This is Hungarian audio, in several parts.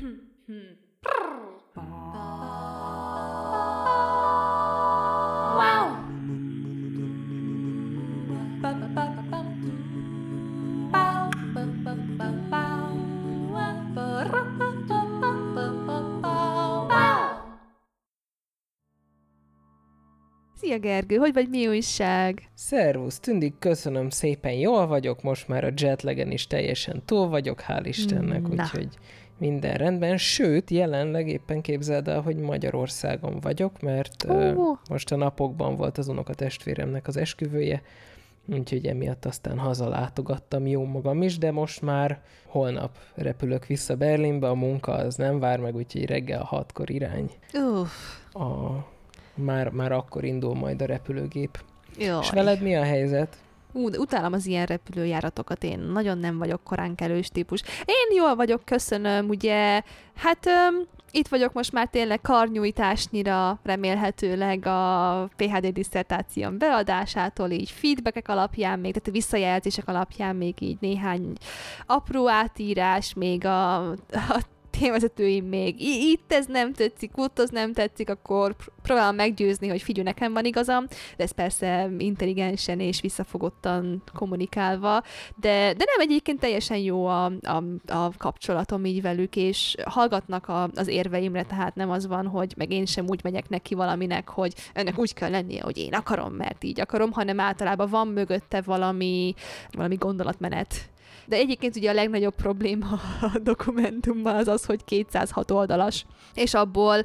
Szia Gergő, hogy vagy mi újság? Szervusz, Tündik, köszönöm szépen, jól vagyok, most már a jetlegen is teljesen túl vagyok, hál' Istennek, Na. úgyhogy minden rendben. Sőt, jelenleg éppen képzeld el, hogy Magyarországon vagyok, mert ö, Ó. most a napokban volt az unokatestvéremnek az esküvője, úgyhogy emiatt aztán hazalátogattam jó magam is, de most már holnap repülök vissza Berlinbe, a munka az nem vár meg, úgyhogy reggel hatkor irány. Uff, A, már, már akkor indul majd a repülőgép. jó. És veled mi a helyzet? Ú, utálom az ilyen repülőjáratokat, én nagyon nem vagyok korán kelős típus. Én jól vagyok, köszönöm, ugye, hát öm, itt vagyok most már tényleg karnyújtásnyira remélhetőleg a PHD diszertációm beadásától, így feedbackek alapján, még tehát visszajelzések alapján még így néhány apró átírás, még a, a témavezetőim még "I- itt ez nem tetszik, ott az nem tetszik, akkor pr- próbálom meggyőzni, hogy figyelj, nekem van igazam, de ez persze intelligensen és visszafogottan kommunikálva, de, de nem egyébként teljesen jó a, a, a kapcsolatom így velük, és hallgatnak a, az érveimre, tehát nem az van, hogy meg én sem úgy megyek neki valaminek, hogy ennek úgy kell lennie, hogy én akarom, mert így akarom, hanem általában van mögötte valami, valami gondolatmenet. De egyébként ugye a legnagyobb probléma a dokumentumban az az, hogy 206 oldalas, és abból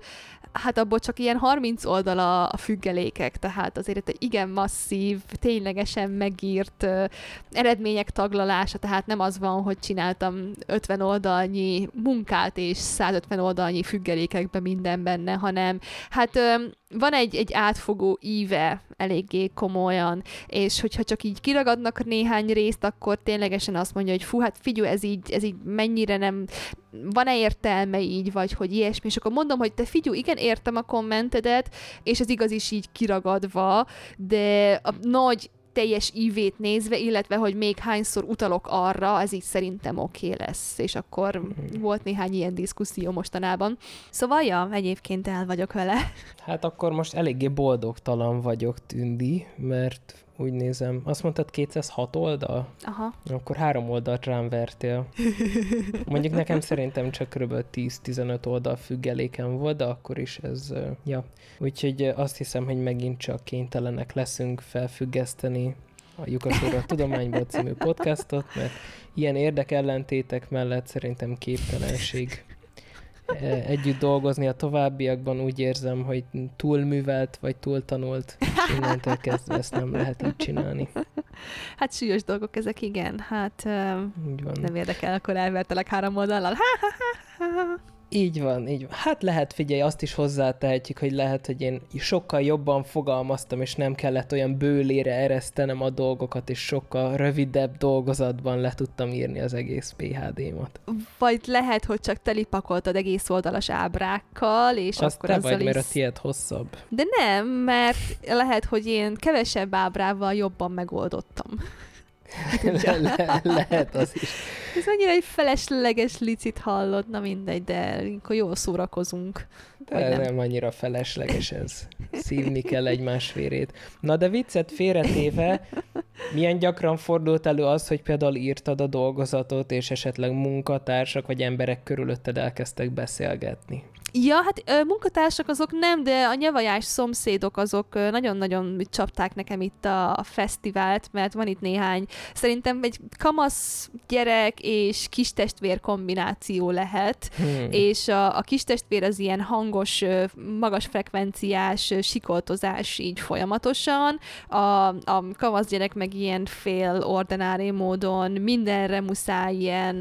hát abból csak ilyen 30 oldala a függelékek, tehát azért egy igen masszív, ténylegesen megírt ö, eredmények taglalása, tehát nem az van, hogy csináltam 50 oldalnyi munkát és 150 oldalnyi függelékekben minden benne, hanem hát ö, van egy, egy átfogó íve eléggé komolyan, és hogyha csak így kiragadnak néhány részt, akkor ténylegesen azt mondja, hogy fú, hát figyelj, ez így, ez így mennyire nem, van-e értelme így, vagy hogy ilyesmi, és akkor mondom, hogy te figyelj, igen, értem a kommentedet, és ez igaz is így kiragadva, de a nagy teljes ívét nézve, illetve, hogy még hányszor utalok arra, ez így szerintem oké okay lesz. És akkor volt néhány ilyen diszkuszió mostanában. Szóval, ja, egyébként el vagyok vele. Hát akkor most eléggé boldogtalan vagyok, Tündi, mert úgy nézem, azt mondtad 206 oldal? Aha. Akkor három oldalt rám vertél. Mondjuk nekem szerintem csak kb. 10-15 oldal függeléken volt, de akkor is ez, ja. Úgyhogy azt hiszem, hogy megint csak kénytelenek leszünk felfüggeszteni a Lyukasóra a Tudományból című podcastot, mert ilyen érdekellentétek mellett szerintem képtelenség együtt dolgozni a továbbiakban. Úgy érzem, hogy túlművelt vagy túltanult, és innentől kezdve ezt nem lehet így csinálni. Hát súlyos dolgok ezek, igen. Hát ö, Úgy van. nem érdekel, akkor elvertelek három oldallal. Ha, ha, ha, ha. Így van, így van. Hát lehet, figyelj, azt is hozzátehetjük, hogy lehet, hogy én sokkal jobban fogalmaztam, és nem kellett olyan bőlére eresztenem a dolgokat, és sokkal rövidebb dolgozatban le tudtam írni az egész PHD-mat. Vagy lehet, hogy csak telipakoltad egész oldalas ábrákkal, és Azt akkor te azzal vagy, mert a is... tiéd hosszabb. De nem, mert lehet, hogy én kevesebb ábrával jobban megoldottam. Le- le- lehet az is. Ez annyira egy felesleges licit hallod, na mindegy, de akkor jól szórakozunk. De nem. nem. nem annyira felesleges ez. Szívni kell egymás vérét. Na de viccet félretéve, milyen gyakran fordult elő az, hogy például írtad a dolgozatot, és esetleg munkatársak vagy emberek körülötted elkezdtek beszélgetni? Ja, hát munkatársak azok nem, de a nyavajás szomszédok azok nagyon-nagyon csapták nekem itt a, a fesztivált, mert van itt néhány, szerintem egy kamasz gyerek és kistestvér kombináció lehet, Hmm. és a, a kistestvér az ilyen hangos, magas frekvenciás sikoltozás így folyamatosan, a, a kamasz gyerek meg ilyen fél ordinári módon mindenre muszáj ilyen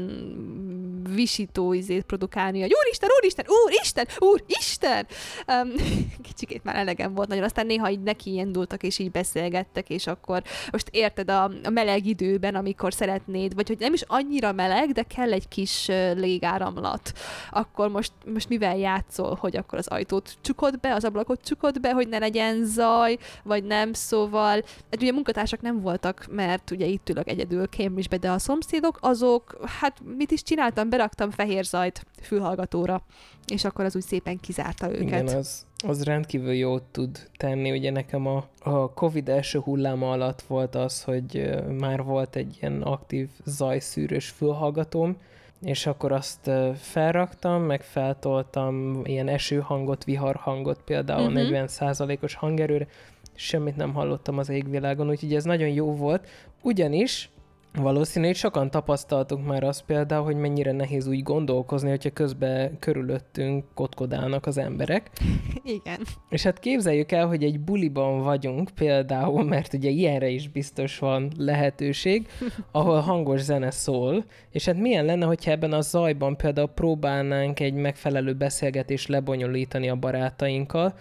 visító izét produkálni, hogy úristen, úristen, úristen, úristen! Um, kicsikét már elegem volt nagyon, aztán néha így neki indultak, és így beszélgettek, és akkor most érted a, a meleg időben, amikor szeretnéd, vagy hogy nem is annyira meleg, de kell egy kis légáramlat, akkor most, most mivel játszol, hogy akkor az ajtót csukod be, az ablakot csukod be, hogy ne legyen zaj, vagy nem, szóval hát ugye munkatársak nem voltak, mert ugye itt ülök egyedül Cambridge-be, de a szomszédok azok, hát mit is csináltam, beraktam fehér zajt fülhallgatóra, és akkor az úgy szépen kizárta őket. Igen, az, az rendkívül jót tud tenni. Ugye nekem a, a Covid első hulláma alatt volt az, hogy már volt egy ilyen aktív zajszűrős fülhallgatóm, és akkor azt felraktam, meg feltoltam ilyen esőhangot, viharhangot, például uh-huh. Mhm. 40%-os hangerőre, semmit nem hallottam az égvilágon, úgyhogy ez nagyon jó volt, ugyanis Valószínű, hogy sokan tapasztaltuk már azt például, hogy mennyire nehéz úgy gondolkozni, hogyha közben körülöttünk kotkodálnak az emberek. Igen. És hát képzeljük el, hogy egy buliban vagyunk például, mert ugye ilyenre is biztos van lehetőség, ahol hangos zene szól, és hát milyen lenne, hogyha ebben a zajban például próbálnánk egy megfelelő beszélgetést lebonyolítani a barátainkkal,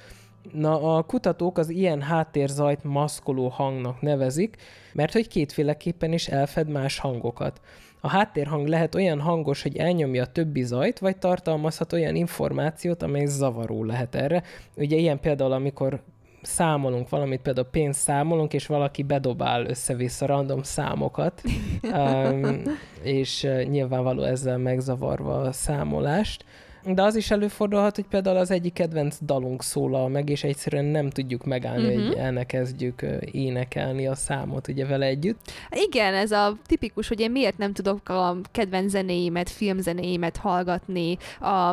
Na, a kutatók az ilyen háttérzajt maszkoló hangnak nevezik, mert hogy kétféleképpen is elfed más hangokat. A háttérhang lehet olyan hangos, hogy elnyomja a többi zajt, vagy tartalmazhat olyan információt, amely zavaró lehet erre. Ugye ilyen például, amikor számolunk valamit, például pénzt számolunk, és valaki bedobál össze-vissza random számokat, um, és uh, nyilvánvaló ezzel megzavarva a számolást. De az is előfordulhat, hogy például az egyik kedvenc dalunk szólal meg, és egyszerűen nem tudjuk megállni, uh-huh. hogy mhm. elkezdjük énekelni a számot ugye vele együtt. Igen, ez a tipikus, hogy én miért nem tudok a kedvenc zenéimet, filmzenéimet hallgatni a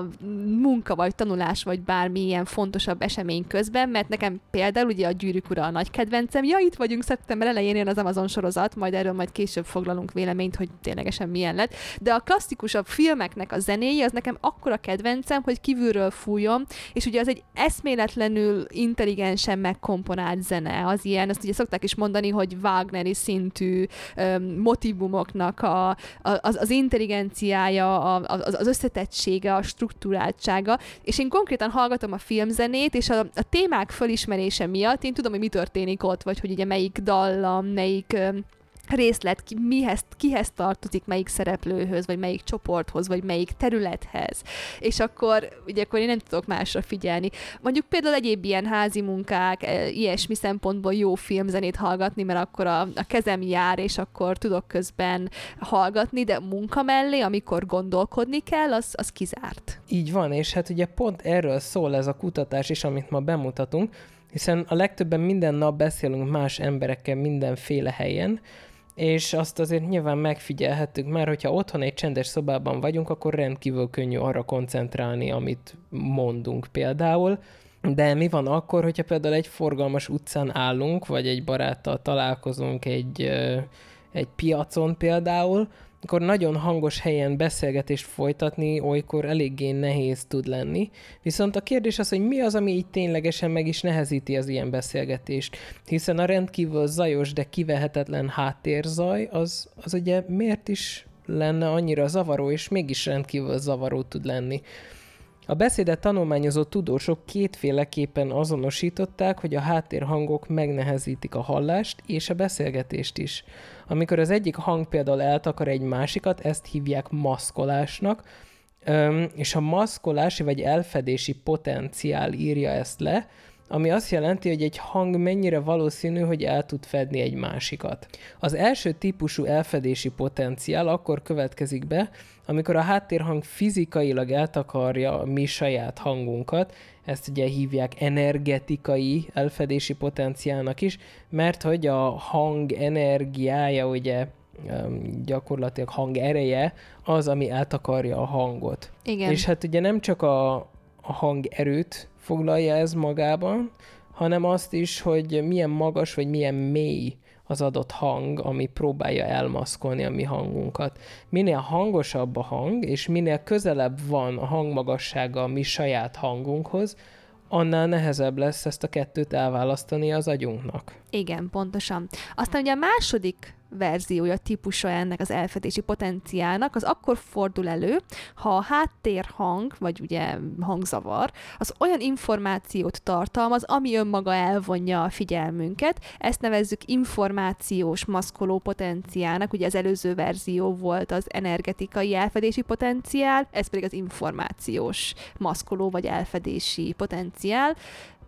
munka vagy tanulás vagy bármilyen fontosabb esemény közben, mert nekem például ugye a Gyűrűk Ura a nagy kedvencem. Ja, itt vagyunk szeptember elején, jön az Amazon sorozat, majd erről majd később foglalunk véleményt, hogy ténylegesen milyen lett. De a klasszikusabb filmeknek a zenéi az nekem akkora kedvenc, kedvencem, hogy kívülről fújjon, és ugye az egy eszméletlenül intelligensen megkomponált zene, az ilyen, azt ugye szokták is mondani, hogy Wagneri szintű um, motivumoknak a, az, az intelligenciája, a, az, az összetettsége, a struktúráltsága, és én konkrétan hallgatom a filmzenét, és a, a témák fölismerése miatt én tudom, hogy mi történik ott, vagy hogy ugye melyik dallam, melyik um, részlet ki, mihez, kihez tartozik, melyik szereplőhöz, vagy melyik csoporthoz, vagy melyik területhez. És akkor, ugye akkor én nem tudok másra figyelni. Mondjuk például egyéb ilyen házi munkák, e, ilyesmi szempontból jó filmzenét hallgatni, mert akkor a, a kezem jár, és akkor tudok közben hallgatni, de munka mellé, amikor gondolkodni kell, az, az kizárt. Így van, és hát ugye pont erről szól ez a kutatás is, amit ma bemutatunk, hiszen a legtöbben minden nap beszélünk más emberekkel mindenféle helyen, és azt azért nyilván megfigyelhettük, mert hogyha otthon egy csendes szobában vagyunk, akkor rendkívül könnyű arra koncentrálni, amit mondunk például, de mi van akkor, hogyha például egy forgalmas utcán állunk, vagy egy baráttal találkozunk egy, egy piacon például, akkor nagyon hangos helyen beszélgetést folytatni olykor eléggé nehéz tud lenni. Viszont a kérdés az, hogy mi az, ami így ténylegesen meg is nehezíti az ilyen beszélgetést. Hiszen a rendkívül zajos, de kivehetetlen háttérzaj, az, az ugye miért is lenne annyira zavaró, és mégis rendkívül zavaró tud lenni. A beszédet tanulmányozó tudósok kétféleképpen azonosították, hogy a háttérhangok megnehezítik a hallást és a beszélgetést is. Amikor az egyik hang például eltakar egy másikat, ezt hívják maszkolásnak, és a maszkolási vagy elfedési potenciál írja ezt le, ami azt jelenti, hogy egy hang mennyire valószínű, hogy el tud fedni egy másikat. Az első típusú elfedési potenciál akkor következik be, amikor a háttérhang fizikailag eltakarja a mi saját hangunkat, ezt ugye hívják energetikai elfedési potenciálnak is, mert hogy a hang energiája ugye gyakorlatilag hang ereje az, ami eltakarja a hangot. Igen. És hát ugye nem csak a, a hang erőt foglalja ez magában, hanem azt is, hogy milyen magas vagy milyen mély az adott hang, ami próbálja elmaszkolni a mi hangunkat. Minél hangosabb a hang, és minél közelebb van a hangmagassága a mi saját hangunkhoz, annál nehezebb lesz ezt a kettőt elválasztani az agyunknak. Igen, pontosan. Aztán ugye a második verziója, típusa ennek az elfedési potenciálnak, az akkor fordul elő, ha a háttérhang, vagy ugye hangzavar, az olyan információt tartalmaz, ami önmaga elvonja a figyelmünket. Ezt nevezzük információs maszkoló potenciálnak, ugye az előző verzió volt az energetikai elfedési potenciál, ez pedig az információs maszkoló vagy elfedési potenciál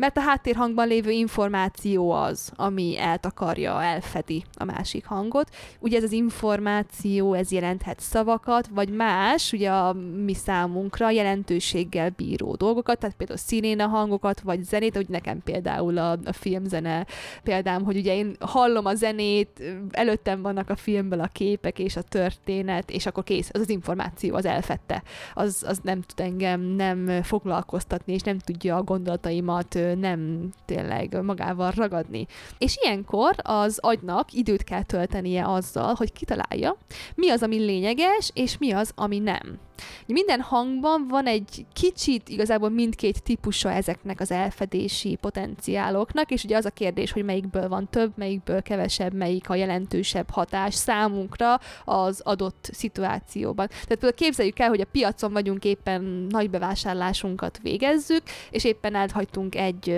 mert a háttérhangban lévő információ az, ami eltakarja, elfedi a másik hangot. Ugye ez az információ, ez jelenthet szavakat, vagy más, ugye a mi számunkra jelentőséggel bíró dolgokat, tehát például színéna hangokat, vagy zenét, hogy nekem például a, a filmzene példám, hogy ugye én hallom a zenét, előttem vannak a filmből a képek és a történet, és akkor kész, az az információ, az elfette. Az, az nem tud engem nem foglalkoztatni, és nem tudja a gondolataimat nem tényleg magával ragadni. És ilyenkor az agynak időt kell töltenie azzal, hogy kitalálja, mi az, ami lényeges, és mi az, ami nem. Minden hangban van egy kicsit igazából mindkét típusa ezeknek az elfedési potenciáloknak, és ugye az a kérdés, hogy melyikből van több, melyikből kevesebb, melyik a jelentősebb hatás számunkra az adott szituációban. Tehát például képzeljük el, hogy a piacon vagyunk éppen nagy bevásárlásunkat végezzük, és éppen elhagytunk egy,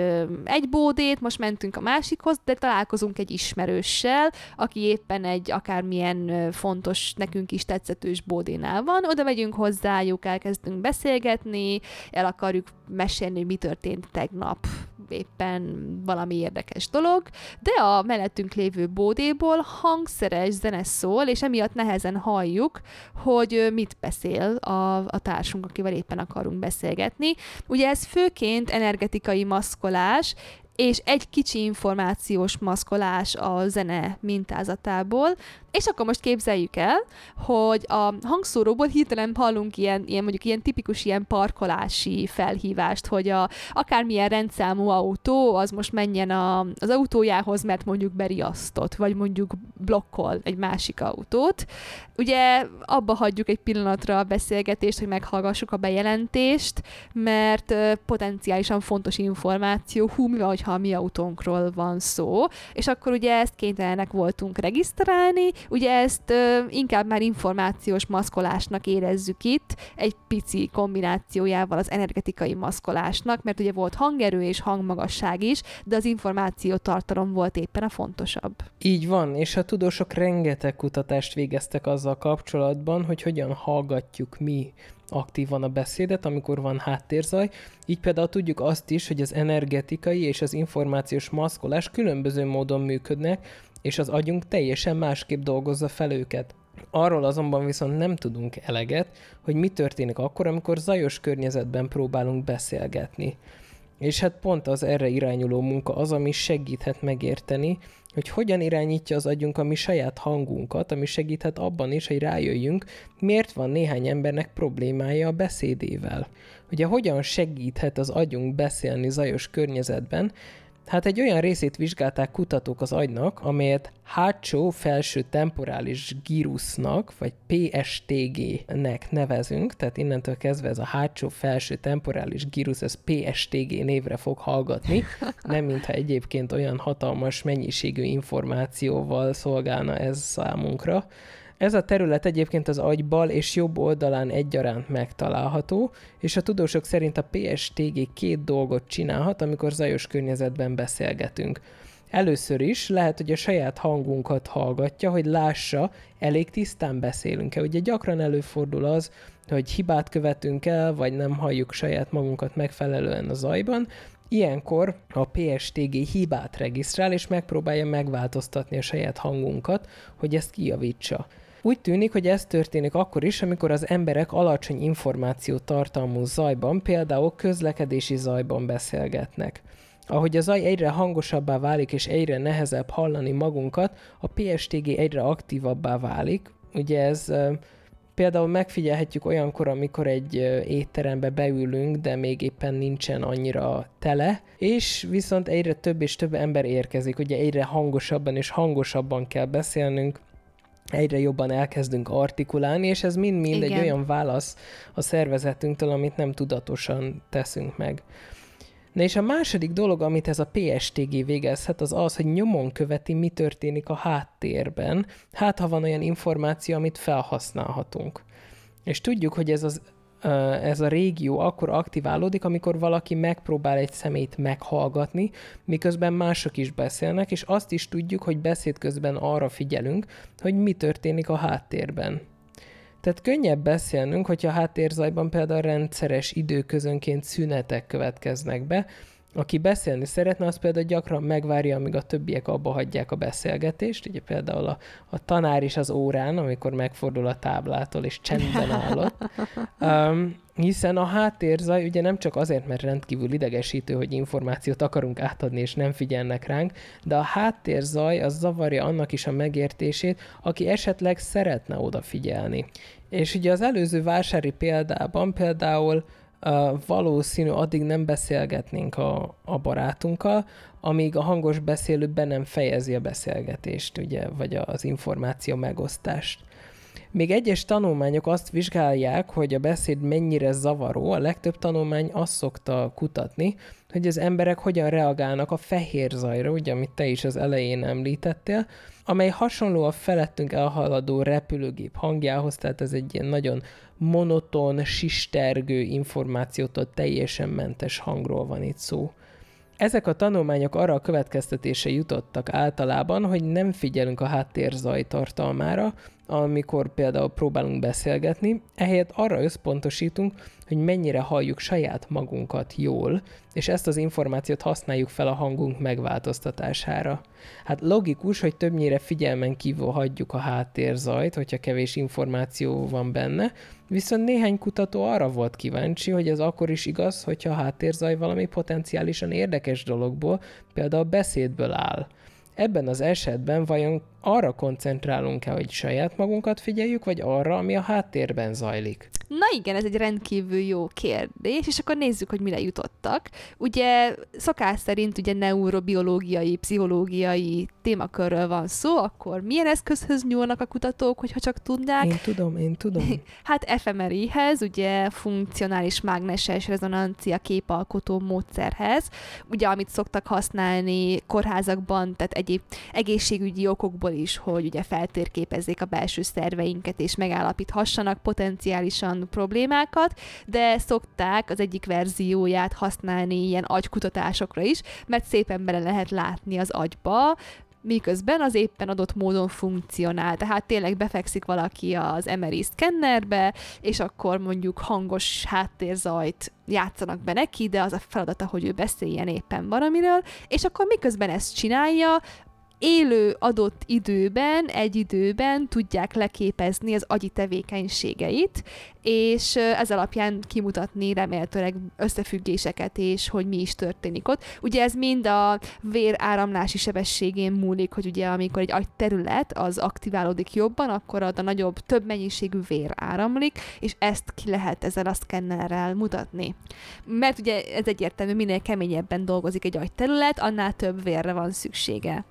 egy bódét, most mentünk a másikhoz, de találkozunk egy ismerőssel, aki éppen egy akármilyen fontos, nekünk is tetszetős bódénál van, oda megyünk hozzájuk, elkezdünk beszélgetni, el akarjuk mesélni, hogy mi történt tegnap, éppen valami érdekes dolog, de a mellettünk lévő bódéból hangszeres zene szól, és emiatt nehezen halljuk, hogy mit beszél a, a társunk, akivel éppen akarunk beszélgetni. Ugye ez főként energetikai maszkolás, és egy kicsi információs maszkolás a zene mintázatából, és akkor most képzeljük el, hogy a hangszóróból hirtelen hallunk ilyen, ilyen mondjuk ilyen tipikus ilyen parkolási felhívást, hogy a, akármilyen rendszámú autó, az most menjen a, az autójához, mert mondjuk beriasztott, vagy mondjuk blokkol egy másik autót. Ugye abba hagyjuk egy pillanatra a beszélgetést, hogy meghallgassuk a bejelentést, mert potenciálisan fontos információ, hú, mi van, hogyha a mi autónkról van szó, és akkor ugye ezt kénytelenek voltunk regisztrálni, Ugye ezt ö, inkább már információs maszkolásnak érezzük itt, egy pici kombinációjával az energetikai maszkolásnak, mert ugye volt hangerő és hangmagasság is, de az információ tartalom volt éppen a fontosabb. Így van, és a tudósok rengeteg kutatást végeztek azzal kapcsolatban, hogy hogyan hallgatjuk mi aktívan a beszédet, amikor van háttérzaj. Így például tudjuk azt is, hogy az energetikai és az információs maszkolás különböző módon működnek, és az agyunk teljesen másképp dolgozza fel őket. Arról azonban viszont nem tudunk eleget, hogy mi történik akkor, amikor zajos környezetben próbálunk beszélgetni. És hát pont az erre irányuló munka az, ami segíthet megérteni, hogy hogyan irányítja az agyunk a mi saját hangunkat, ami segíthet abban is, hogy rájöjjünk, miért van néhány embernek problémája a beszédével. Ugye hogyan segíthet az agyunk beszélni zajos környezetben, Hát egy olyan részét vizsgálták kutatók az agynak, amelyet hátsó felső temporális gírusznak, vagy PSTG-nek nevezünk, tehát innentől kezdve ez a hátsó felső temporális gírusz, ez PSTG névre fog hallgatni, nem mintha egyébként olyan hatalmas mennyiségű információval szolgálna ez számunkra. Ez a terület egyébként az agy bal és jobb oldalán egyaránt megtalálható, és a tudósok szerint a PSTG két dolgot csinálhat, amikor zajos környezetben beszélgetünk. Először is lehet, hogy a saját hangunkat hallgatja, hogy lássa, elég tisztán beszélünk-e. Ugye gyakran előfordul az, hogy hibát követünk el, vagy nem halljuk saját magunkat megfelelően a zajban, Ilyenkor a PSTG hibát regisztrál, és megpróbálja megváltoztatni a saját hangunkat, hogy ezt kijavítsa. Úgy tűnik, hogy ez történik akkor is, amikor az emberek alacsony információ tartalmú zajban, például közlekedési zajban beszélgetnek. Ahogy a zaj egyre hangosabbá válik és egyre nehezebb hallani magunkat, a PSTG egyre aktívabbá válik. Ugye ez például megfigyelhetjük olyankor, amikor egy étterembe beülünk, de még éppen nincsen annyira tele, és viszont egyre több és több ember érkezik, ugye egyre hangosabban és hangosabban kell beszélnünk, egyre jobban elkezdünk artikulálni, és ez mind-mind egy olyan válasz a szervezetünktől, amit nem tudatosan teszünk meg. Na és a második dolog, amit ez a PSTG végezhet, az az, hogy nyomon követi, mi történik a háttérben, hát ha van olyan információ, amit felhasználhatunk. És tudjuk, hogy ez az ez a régió akkor aktiválódik, amikor valaki megpróbál egy szemét meghallgatni, miközben mások is beszélnek, és azt is tudjuk, hogy beszéd közben arra figyelünk, hogy mi történik a háttérben. Tehát könnyebb beszélnünk, hogyha háttérzajban például rendszeres időközönként szünetek következnek be, aki beszélni szeretne, az például gyakran megvárja, amíg a többiek abba hagyják a beszélgetést. Ugye például a, a tanár is az órán, amikor megfordul a táblától, és csendben állott. Um, hiszen a háttérzaj ugye nem csak azért, mert rendkívül idegesítő, hogy információt akarunk átadni, és nem figyelnek ránk, de a háttérzaj az zavarja annak is a megértését, aki esetleg szeretne odafigyelni. És ugye az előző vásári példában például valószínű addig nem beszélgetnénk a, a barátunkkal, amíg a hangos beszélő be nem fejezi a beszélgetést, ugye, vagy az információ megosztást. Még egyes tanulmányok azt vizsgálják, hogy a beszéd mennyire zavaró, a legtöbb tanulmány azt szokta kutatni, hogy az emberek hogyan reagálnak a fehér zajra, ugye, amit te is az elején említettél, amely hasonló a felettünk elhaladó repülőgép hangjához, tehát ez egy ilyen nagyon monoton, sistergő információtól teljesen mentes hangról van itt szó. Ezek a tanulmányok arra a következtetése jutottak általában, hogy nem figyelünk a háttérzaj tartalmára, amikor például próbálunk beszélgetni, ehelyett arra összpontosítunk, hogy mennyire halljuk saját magunkat jól, és ezt az információt használjuk fel a hangunk megváltoztatására. Hát logikus, hogy többnyire figyelmen kívül hagyjuk a háttérzajt, hogyha kevés információ van benne, viszont néhány kutató arra volt kíváncsi, hogy ez akkor is igaz, hogyha a háttérzaj valami potenciálisan érdekes dologból, például beszédből áll. Ebben az esetben vajon arra koncentrálunk-e, hogy saját magunkat figyeljük, vagy arra, ami a háttérben zajlik? Na igen, ez egy rendkívül jó kérdés, és akkor nézzük, hogy mire jutottak. Ugye szokás szerint ugye neurobiológiai, pszichológiai témakörről van szó, akkor milyen eszközhöz nyúlnak a kutatók, hogyha csak tudnák? Én tudom, én tudom. hát fMRI-hez, ugye funkcionális mágneses rezonancia képalkotó módszerhez, ugye amit szoktak használni kórházakban, tehát egyéb egészségügyi okokból is, hogy ugye feltérképezzék a belső szerveinket, és megállapíthassanak potenciálisan problémákat, de szokták az egyik verzióját használni ilyen agykutatásokra is, mert szépen bele lehet látni az agyba, miközben az éppen adott módon funkcionál. Tehát tényleg befekszik valaki az MRI szkennerbe, és akkor mondjuk hangos háttérzajt játszanak be neki, de az a feladata, hogy ő beszéljen éppen valamiről, és akkor miközben ezt csinálja, élő adott időben, egy időben tudják leképezni az agyi tevékenységeit, és ez alapján kimutatni remélhetőleg összefüggéseket, és hogy mi is történik ott. Ugye ez mind a vér áramlási sebességén múlik, hogy ugye amikor egy agyterület az aktiválódik jobban, akkor ad a nagyobb, több mennyiségű vér áramlik, és ezt ki lehet ezzel a szkennerrel mutatni. Mert ugye ez egyértelmű, minél keményebben dolgozik egy agyterület, annál több vérre van szüksége.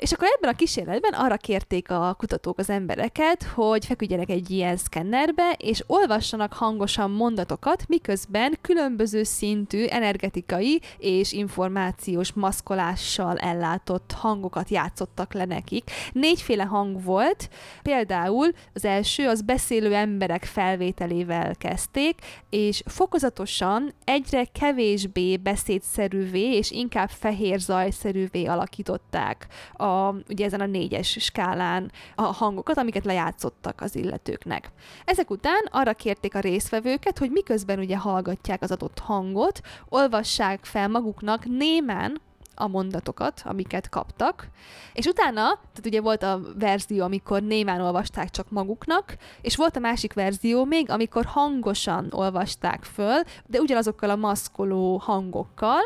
És akkor ebben a kísérletben arra kérték a kutatók az embereket, hogy feküdjenek egy ilyen szkennerbe, és olvassanak hangosan mondatokat, miközben különböző szintű energetikai és információs maszkolással ellátott hangokat játszottak le nekik. Négyféle hang volt, például az első az beszélő emberek felvételével kezdték, és fokozatosan egyre kevésbé beszédszerűvé és inkább fehér zajszerűvé alakították a a, ugye ezen a négyes skálán a hangokat, amiket lejátszottak az illetőknek. Ezek után arra kérték a résztvevőket, hogy miközben ugye hallgatják az adott hangot, olvassák fel maguknak némen a mondatokat, amiket kaptak, és utána, tehát ugye volt a verzió, amikor némán olvasták csak maguknak, és volt a másik verzió még, amikor hangosan olvasták föl, de ugyanazokkal a maszkoló hangokkal,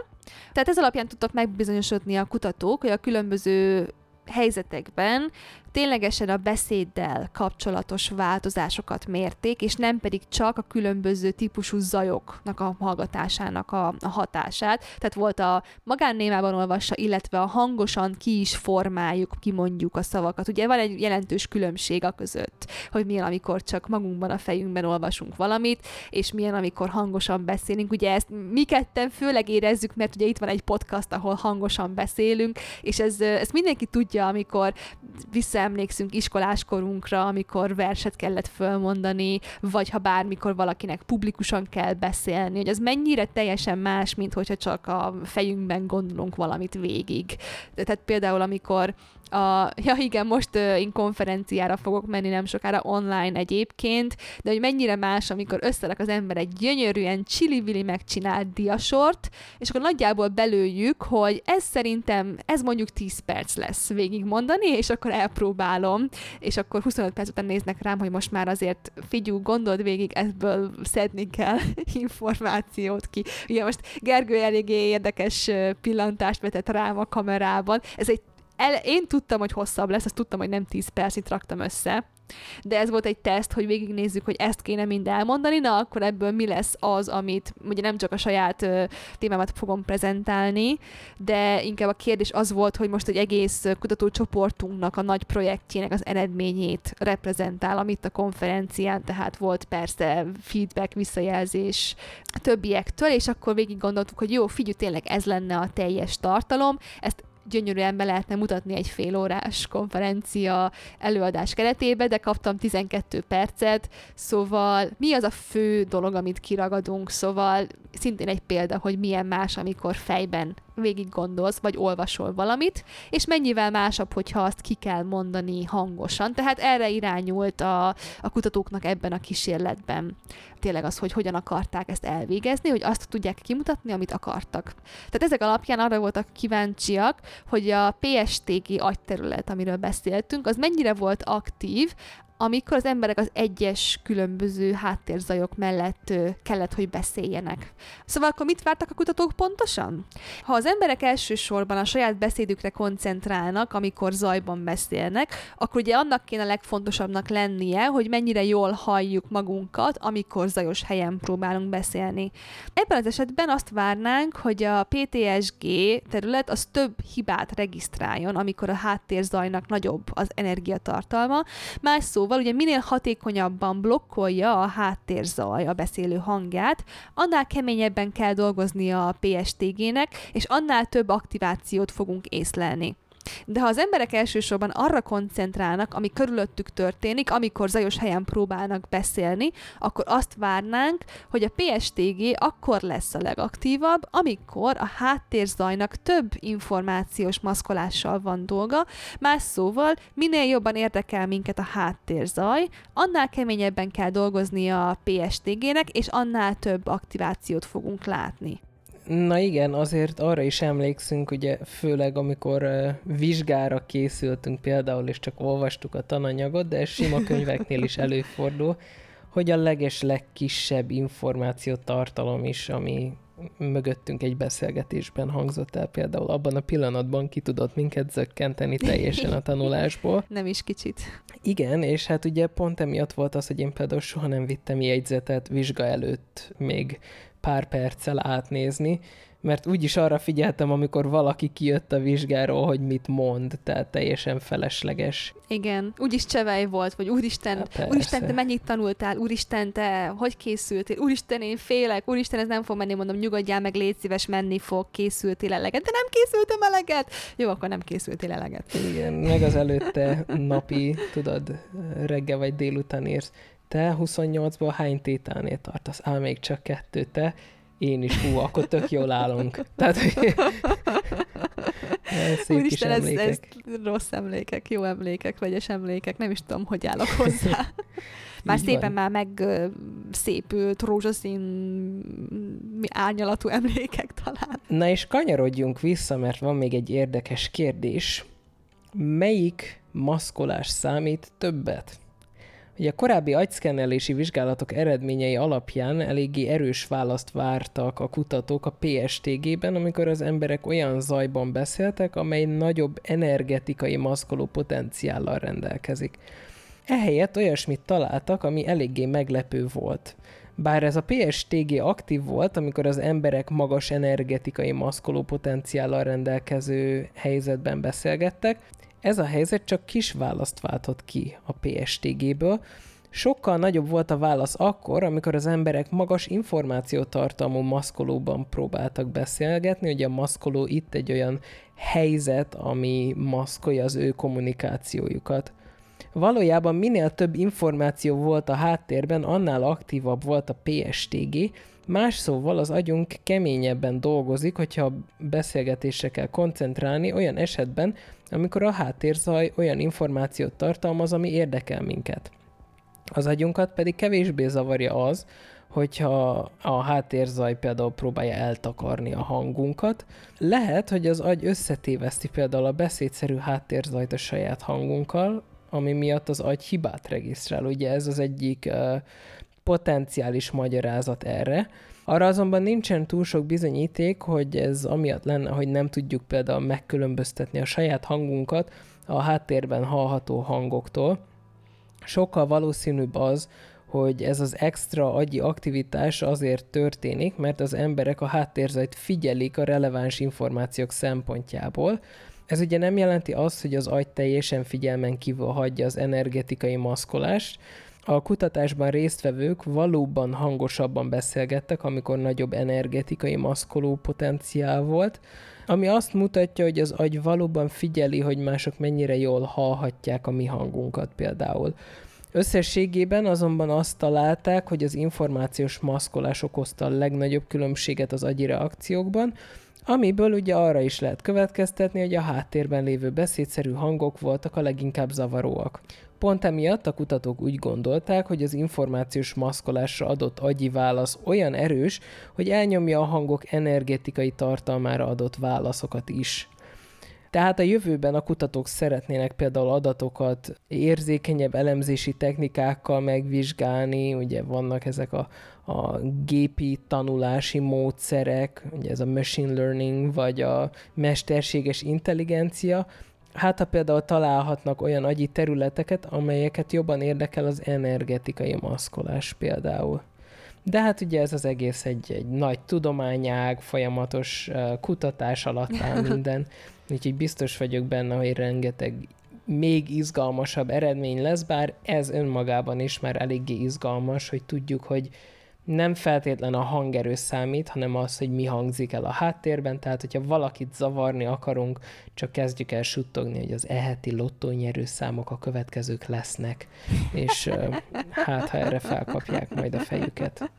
tehát ez alapján tudtak megbizonyosodni a kutatók, hogy a különböző helyzetekben ténylegesen a beszéddel kapcsolatos változásokat mérték, és nem pedig csak a különböző típusú zajoknak a hallgatásának a, a hatását. Tehát volt a magánnémában olvassa, illetve a hangosan ki is formáljuk, kimondjuk a szavakat. Ugye van egy jelentős különbség a között, hogy milyen, amikor csak magunkban a fejünkben olvasunk valamit, és milyen, amikor hangosan beszélünk. Ugye ezt mi ketten főleg érezzük, mert ugye itt van egy podcast, ahol hangosan beszélünk, és ez, ezt mindenki tudja, amikor vissza emlékszünk iskoláskorunkra, amikor verset kellett fölmondani, vagy ha bármikor valakinek publikusan kell beszélni, hogy az mennyire teljesen más, mint hogyha csak a fejünkben gondolunk valamit végig. Tehát például, amikor a, ja igen, most uh, én konferenciára fogok menni nem sokára online egyébként, de hogy mennyire más, amikor összerak az ember egy gyönyörűen csili megcsinált diasort, és akkor nagyjából belőjük, hogy ez szerintem, ez mondjuk 10 perc lesz végigmondani, és akkor elpróbálom, és akkor 25 perc után néznek rám, hogy most már azért figyú, gondold végig, ebből szedni kell információt ki. Ugye most Gergő eléggé érdekes pillantást vetett rám a kamerában. Ez egy el, én tudtam, hogy hosszabb lesz, azt tudtam, hogy nem 10 percit raktam össze, de ez volt egy teszt, hogy végignézzük, hogy ezt kéne mind elmondani, na akkor ebből mi lesz az, amit ugye nem csak a saját ö, témámat fogom prezentálni, de inkább a kérdés az volt, hogy most egy egész kutatócsoportunknak a nagy projektjének az eredményét reprezentál, amit a konferencián, tehát volt persze feedback, visszajelzés a többiektől, és akkor végig gondoltuk, hogy jó, figyelj, tényleg ez lenne a teljes tartalom, ezt gyönyörűen be lehetne mutatni egy fél órás konferencia előadás keretébe, de kaptam 12 percet, szóval mi az a fő dolog, amit kiragadunk, szóval szintén egy példa, hogy milyen más, amikor fejben végig gondolsz, vagy olvasol valamit, és mennyivel másabb, hogyha azt ki kell mondani hangosan. Tehát erre irányult a, a kutatóknak ebben a kísérletben. Tényleg az, hogy hogyan akarták ezt elvégezni, hogy azt tudják kimutatni, amit akartak. Tehát ezek alapján arra voltak kíváncsiak, hogy a PSTG agyterület, amiről beszéltünk, az mennyire volt aktív amikor az emberek az egyes különböző háttérzajok mellett kellett, hogy beszéljenek. Szóval akkor mit vártak a kutatók pontosan? Ha az emberek elsősorban a saját beszédükre koncentrálnak, amikor zajban beszélnek, akkor ugye annak kéne legfontosabbnak lennie, hogy mennyire jól halljuk magunkat, amikor zajos helyen próbálunk beszélni. Ebben az esetben azt várnánk, hogy a PTSG terület az több hibát regisztráljon, amikor a háttérzajnak nagyobb az energiatartalma. Más szó Szóval ugye minél hatékonyabban blokkolja a háttérzaj a beszélő hangját, annál keményebben kell dolgoznia a PSTG-nek, és annál több aktivációt fogunk észlelni. De ha az emberek elsősorban arra koncentrálnak, ami körülöttük történik, amikor zajos helyen próbálnak beszélni, akkor azt várnánk, hogy a PSTG akkor lesz a legaktívabb, amikor a háttérzajnak több információs maszkolással van dolga, más szóval minél jobban érdekel minket a háttérzaj, annál keményebben kell dolgoznia a PSTG-nek, és annál több aktivációt fogunk látni. Na igen, azért arra is emlékszünk, ugye főleg amikor vizsgára készültünk például, és csak olvastuk a tananyagot, de ez sima könyveknél is előfordul, hogy a leges legkisebb információ tartalom is, ami mögöttünk egy beszélgetésben hangzott el például abban a pillanatban ki tudott minket zökkenteni teljesen a tanulásból. Nem is kicsit. Igen, és hát ugye pont emiatt volt az, hogy én például soha nem vittem jegyzetet vizsga előtt még pár perccel átnézni, mert úgyis arra figyeltem, amikor valaki kijött a vizsgáról, hogy mit mond, tehát teljesen felesleges. Igen, úgyis csevej volt, vagy úristen, Há, úristen, te mennyit tanultál, úristen, te hogy készültél, úristen, én félek, úristen, ez nem fog menni, mondom, nyugodjál meg, légy szíves, menni fog, készültél eleget, de nem készültem eleget. Jó, akkor nem készültél eleget. Igen, meg az előtte napi, tudod, reggel vagy délután érsz, te 28-ból hány tételnél tartasz? Á, még csak kettő, te? Én is, hú, akkor tök jól állunk. Tehát, szép Úristen, ez, ez rossz emlékek, jó emlékek, vegyes emlékek, nem is tudom, hogy állok hozzá. Már Így szépen van. már meg szépült, rózsaszín árnyalatú emlékek talán. Na és kanyarodjunk vissza, mert van még egy érdekes kérdés. Melyik maszkolás számít többet? Ugye a korábbi agyszkennelési vizsgálatok eredményei alapján eléggé erős választ vártak a kutatók a PSTG-ben, amikor az emberek olyan zajban beszéltek, amely nagyobb energetikai maszkoló potenciállal rendelkezik. Ehelyett olyasmit találtak, ami eléggé meglepő volt. Bár ez a PSTG aktív volt, amikor az emberek magas energetikai maszkoló potenciállal rendelkező helyzetben beszélgettek, ez a helyzet csak kis választ váltott ki a PSTG-ből, Sokkal nagyobb volt a válasz akkor, amikor az emberek magas információtartalmú maszkolóban próbáltak beszélgetni. Ugye a maszkoló itt egy olyan helyzet, ami maszkolja az ő kommunikációjukat. Valójában minél több információ volt a háttérben, annál aktívabb volt a PSTG, Más szóval az agyunk keményebben dolgozik, hogyha beszélgetésre kell koncentrálni olyan esetben, amikor a háttérzaj olyan információt tartalmaz, ami érdekel minket. Az agyunkat pedig kevésbé zavarja az, hogyha a háttérzaj például próbálja eltakarni a hangunkat. Lehet, hogy az agy összetéveszti például a beszédszerű háttérzajt a saját hangunkkal, ami miatt az agy hibát regisztrál. Ugye ez az egyik uh, potenciális magyarázat erre. Arra azonban nincsen túl sok bizonyíték, hogy ez amiatt lenne, hogy nem tudjuk például megkülönböztetni a saját hangunkat a háttérben hallható hangoktól. Sokkal valószínűbb az, hogy ez az extra agyi aktivitás azért történik, mert az emberek a háttérzajt figyelik a releváns információk szempontjából. Ez ugye nem jelenti azt, hogy az agy teljesen figyelmen kívül hagyja az energetikai maszkolást, a kutatásban résztvevők valóban hangosabban beszélgettek, amikor nagyobb energetikai maszkoló potenciál volt, ami azt mutatja, hogy az agy valóban figyeli, hogy mások mennyire jól hallhatják a mi hangunkat például. Összességében azonban azt találták, hogy az információs maszkolás okozta a legnagyobb különbséget az agyi reakciókban, amiből ugye arra is lehet következtetni, hogy a háttérben lévő beszédszerű hangok voltak a leginkább zavaróak. Pont emiatt a kutatók úgy gondolták, hogy az információs maszkolásra adott agyi válasz olyan erős, hogy elnyomja a hangok energetikai tartalmára adott válaszokat is. Tehát a jövőben a kutatók szeretnének például adatokat érzékenyebb elemzési technikákkal megvizsgálni, ugye vannak ezek a, a gépi tanulási módszerek, ugye ez a machine learning, vagy a mesterséges intelligencia, hát ha például találhatnak olyan agyi területeket, amelyeket jobban érdekel az energetikai maszkolás például. De hát ugye ez az egész egy, egy nagy tudományág, folyamatos uh, kutatás alatt áll minden, úgyhogy biztos vagyok benne, hogy rengeteg még izgalmasabb eredmény lesz, bár ez önmagában is már eléggé izgalmas, hogy tudjuk, hogy nem feltétlen a hangerő számít, hanem az, hogy mi hangzik el a háttérben, tehát hogyha valakit zavarni akarunk, csak kezdjük el suttogni, hogy az eheti lottónyerő számok a következők lesznek, és hát ha erre felkapják majd a fejüket.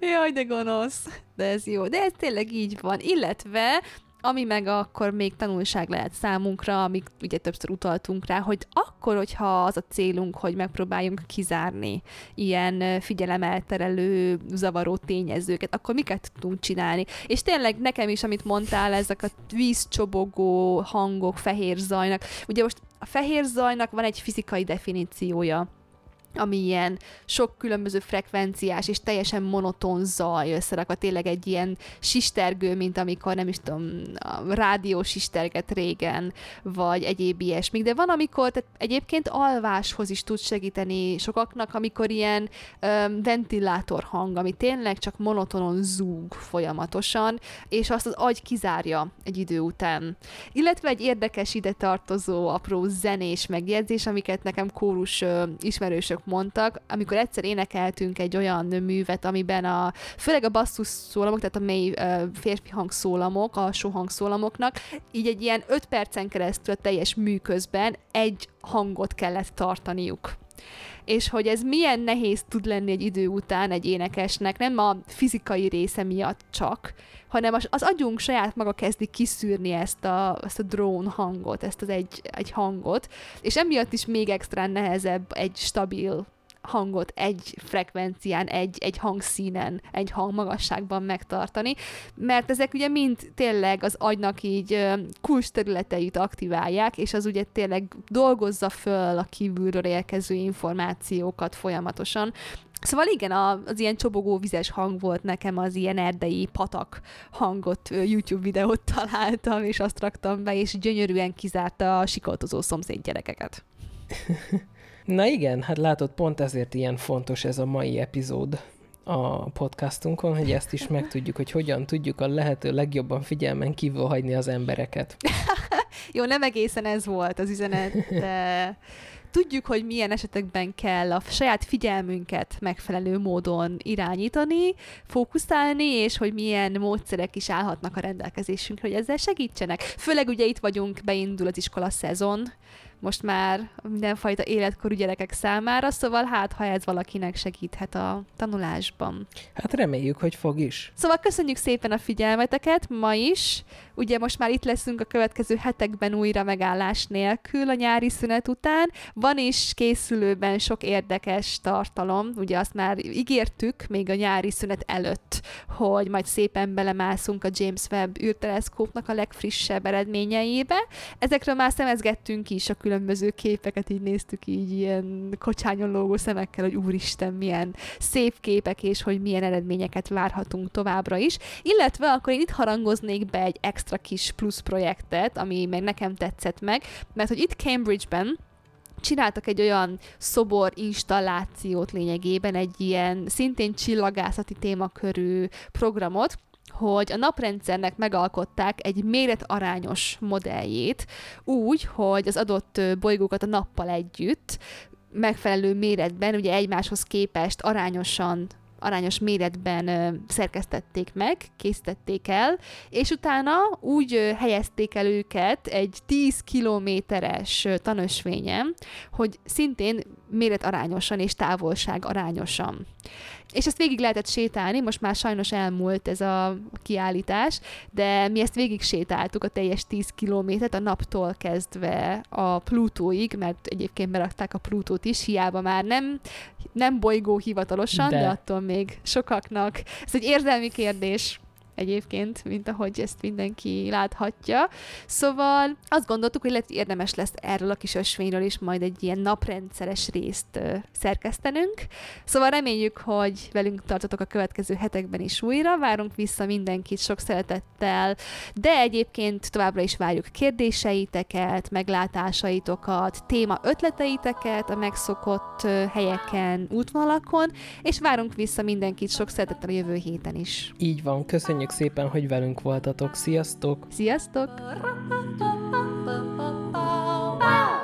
Jaj, de gonosz. De ez jó. De ez tényleg így van. Illetve ami meg akkor még tanulság lehet számunkra, amik ugye többször utaltunk rá, hogy akkor, hogyha az a célunk, hogy megpróbáljunk kizárni ilyen figyelemelterelő, zavaró tényezőket, akkor miket tudunk csinálni? És tényleg nekem is, amit mondtál, ezek a vízcsobogó hangok fehér zajnak. Ugye most a fehér zajnak van egy fizikai definíciója, ami ilyen sok különböző frekvenciás és teljesen monoton zaj összerakva, tényleg egy ilyen sistergő, mint amikor nem is tudom, a rádió sisterget régen, vagy egyéb ilyesmik, de van, amikor tehát egyébként alváshoz is tud segíteni sokaknak, amikor ilyen öm, ventilátor hang, ami tényleg csak monotonon zúg folyamatosan, és azt az agy kizárja egy idő után. Illetve egy érdekes ide tartozó apró zenés megjegyzés, amiket nekem kórus ö, ismerősök mondtak, amikor egyszer énekeltünk egy olyan művet, amiben a, főleg a basszus szólamok, tehát a mély férfi hangszólamok, a hangszólamoknak, így egy ilyen öt percen keresztül a teljes mű közben egy hangot kellett tartaniuk és hogy ez milyen nehéz tud lenni egy idő után egy énekesnek, nem a fizikai része miatt csak, hanem az, az agyunk saját maga kezdi kiszűrni ezt a, ezt a drone hangot, ezt az egy, egy hangot, és emiatt is még extra nehezebb egy stabil hangot egy frekvencián, egy, egy hangszínen, egy hangmagasságban megtartani, mert ezek ugye mind tényleg az agynak így kulcs területeit aktiválják, és az ugye tényleg dolgozza föl a kívülről érkező információkat folyamatosan, Szóval igen, az ilyen csobogó vizes hang volt nekem, az ilyen erdei patak hangot YouTube videót találtam, és azt raktam be, és gyönyörűen kizárta a sikoltozó szomszéd gyerekeket. Na igen, hát látod, pont ezért ilyen fontos ez a mai epizód a podcastunkon, hogy ezt is megtudjuk, hogy hogyan tudjuk a lehető legjobban figyelmen kívül hagyni az embereket. Jó, nem egészen ez volt az üzenet, de tudjuk, hogy milyen esetekben kell a saját figyelmünket megfelelő módon irányítani, fókuszálni, és hogy milyen módszerek is állhatnak a rendelkezésünkre, hogy ezzel segítsenek. Főleg ugye itt vagyunk, beindul az iskola szezon, most már mindenfajta életkorú gyerekek számára, szóval hát, ha ez valakinek segíthet a tanulásban. Hát reméljük, hogy fog is. Szóval köszönjük szépen a figyelmeteket ma is. Ugye most már itt leszünk a következő hetekben újra megállás nélkül a nyári szünet után. Van is készülőben sok érdekes tartalom, ugye azt már ígértük még a nyári szünet előtt, hogy majd szépen belemászunk a James Webb űrteleszkópnak a legfrissebb eredményeibe. Ezekről már szemezgettünk is a különböző képeket, így néztük így ilyen kocsányon lógó szemekkel, hogy úristen, milyen szép képek, és hogy milyen eredményeket várhatunk továbbra is. Illetve akkor én itt harangoznék be egy extra kis plusz projektet, ami meg nekem tetszett meg, mert hogy itt Cambridge-ben csináltak egy olyan szobor installációt lényegében, egy ilyen szintén csillagászati témakörű programot, hogy a naprendszernek megalkották egy méretarányos modelljét, úgy, hogy az adott bolygókat a nappal együtt megfelelő méretben, ugye egymáshoz képest arányosan arányos méretben szerkesztették meg, készítették el, és utána úgy helyezték el őket egy 10 kilométeres tanösvényen, hogy szintén méret arányosan és távolság arányosan. És ezt végig lehetett sétálni, most már sajnos elmúlt ez a kiállítás, de mi ezt végig sétáltuk a teljes 10 kilométert, a naptól kezdve a Plutóig, mert egyébként berakták a Plutót is, hiába már nem, nem bolygó hivatalosan, de. de attól még sokaknak. Ez egy érzelmi kérdés egyébként, mint ahogy ezt mindenki láthatja. Szóval azt gondoltuk, hogy lehet érdemes lesz erről a kis ösvényről is majd egy ilyen naprendszeres részt szerkesztenünk. Szóval reméljük, hogy velünk tartotok a következő hetekben is újra. Várunk vissza mindenkit sok szeretettel, de egyébként továbbra is várjuk kérdéseiteket, meglátásaitokat, téma ötleteiteket a megszokott helyeken, útvonalakon, és várunk vissza mindenkit sok szeretettel a jövő héten is. Így van, köszönjük Köszönjük szépen, hogy velünk voltatok. Sziasztok! Sziasztok! Wow.